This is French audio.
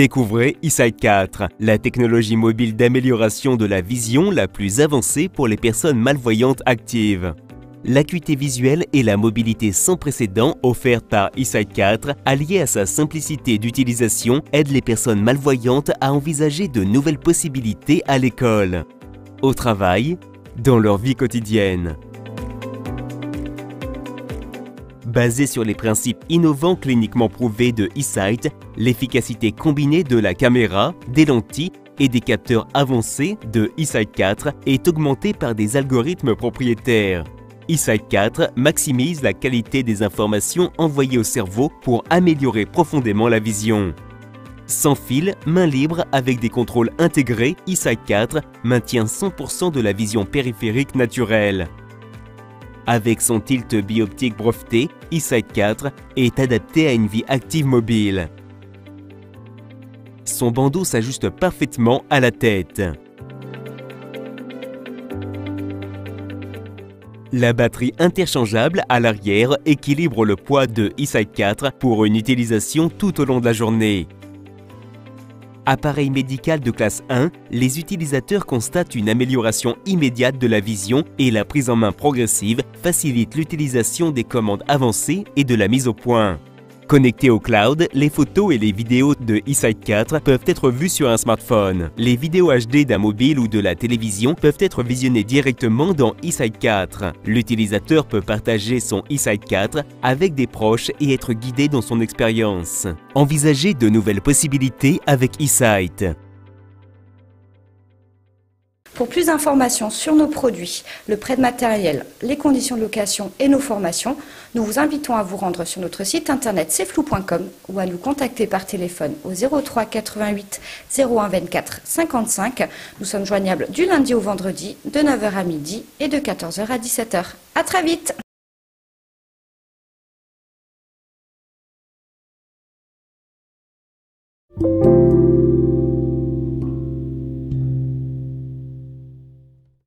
Découvrez eSight 4, la technologie mobile d'amélioration de la vision la plus avancée pour les personnes malvoyantes actives. L'acuité visuelle et la mobilité sans précédent offerte par eSight 4, alliée à sa simplicité d'utilisation, aident les personnes malvoyantes à envisager de nouvelles possibilités à l'école, au travail, dans leur vie quotidienne. Basé sur les principes innovants cliniquement prouvés de eSight, l'efficacité combinée de la caméra, des lentilles et des capteurs avancés de eSight 4 est augmentée par des algorithmes propriétaires. eSight 4 maximise la qualité des informations envoyées au cerveau pour améliorer profondément la vision. Sans fil, main libre avec des contrôles intégrés, eSight 4 maintient 100% de la vision périphérique naturelle. Avec son tilt bioptique breveté, eSight 4 est adapté à une vie active mobile. Son bandeau s'ajuste parfaitement à la tête. La batterie interchangeable à l'arrière équilibre le poids de eSight 4 pour une utilisation tout au long de la journée. Appareil médical de classe 1, les utilisateurs constatent une amélioration immédiate de la vision et la prise en main progressive facilite l'utilisation des commandes avancées et de la mise au point. Connectés au cloud, les photos et les vidéos de eSight 4 peuvent être vues sur un smartphone. Les vidéos HD d'un mobile ou de la télévision peuvent être visionnées directement dans eSight 4. L'utilisateur peut partager son eSight 4 avec des proches et être guidé dans son expérience. Envisagez de nouvelles possibilités avec eSight. Pour plus d'informations sur nos produits, le prêt de matériel, les conditions de location et nos formations, nous vous invitons à vous rendre sur notre site internet cflou.com ou à nous contacter par téléphone au 03 88 01 24 55. Nous sommes joignables du lundi au vendredi de 9h à midi et de 14h à 17h. À très vite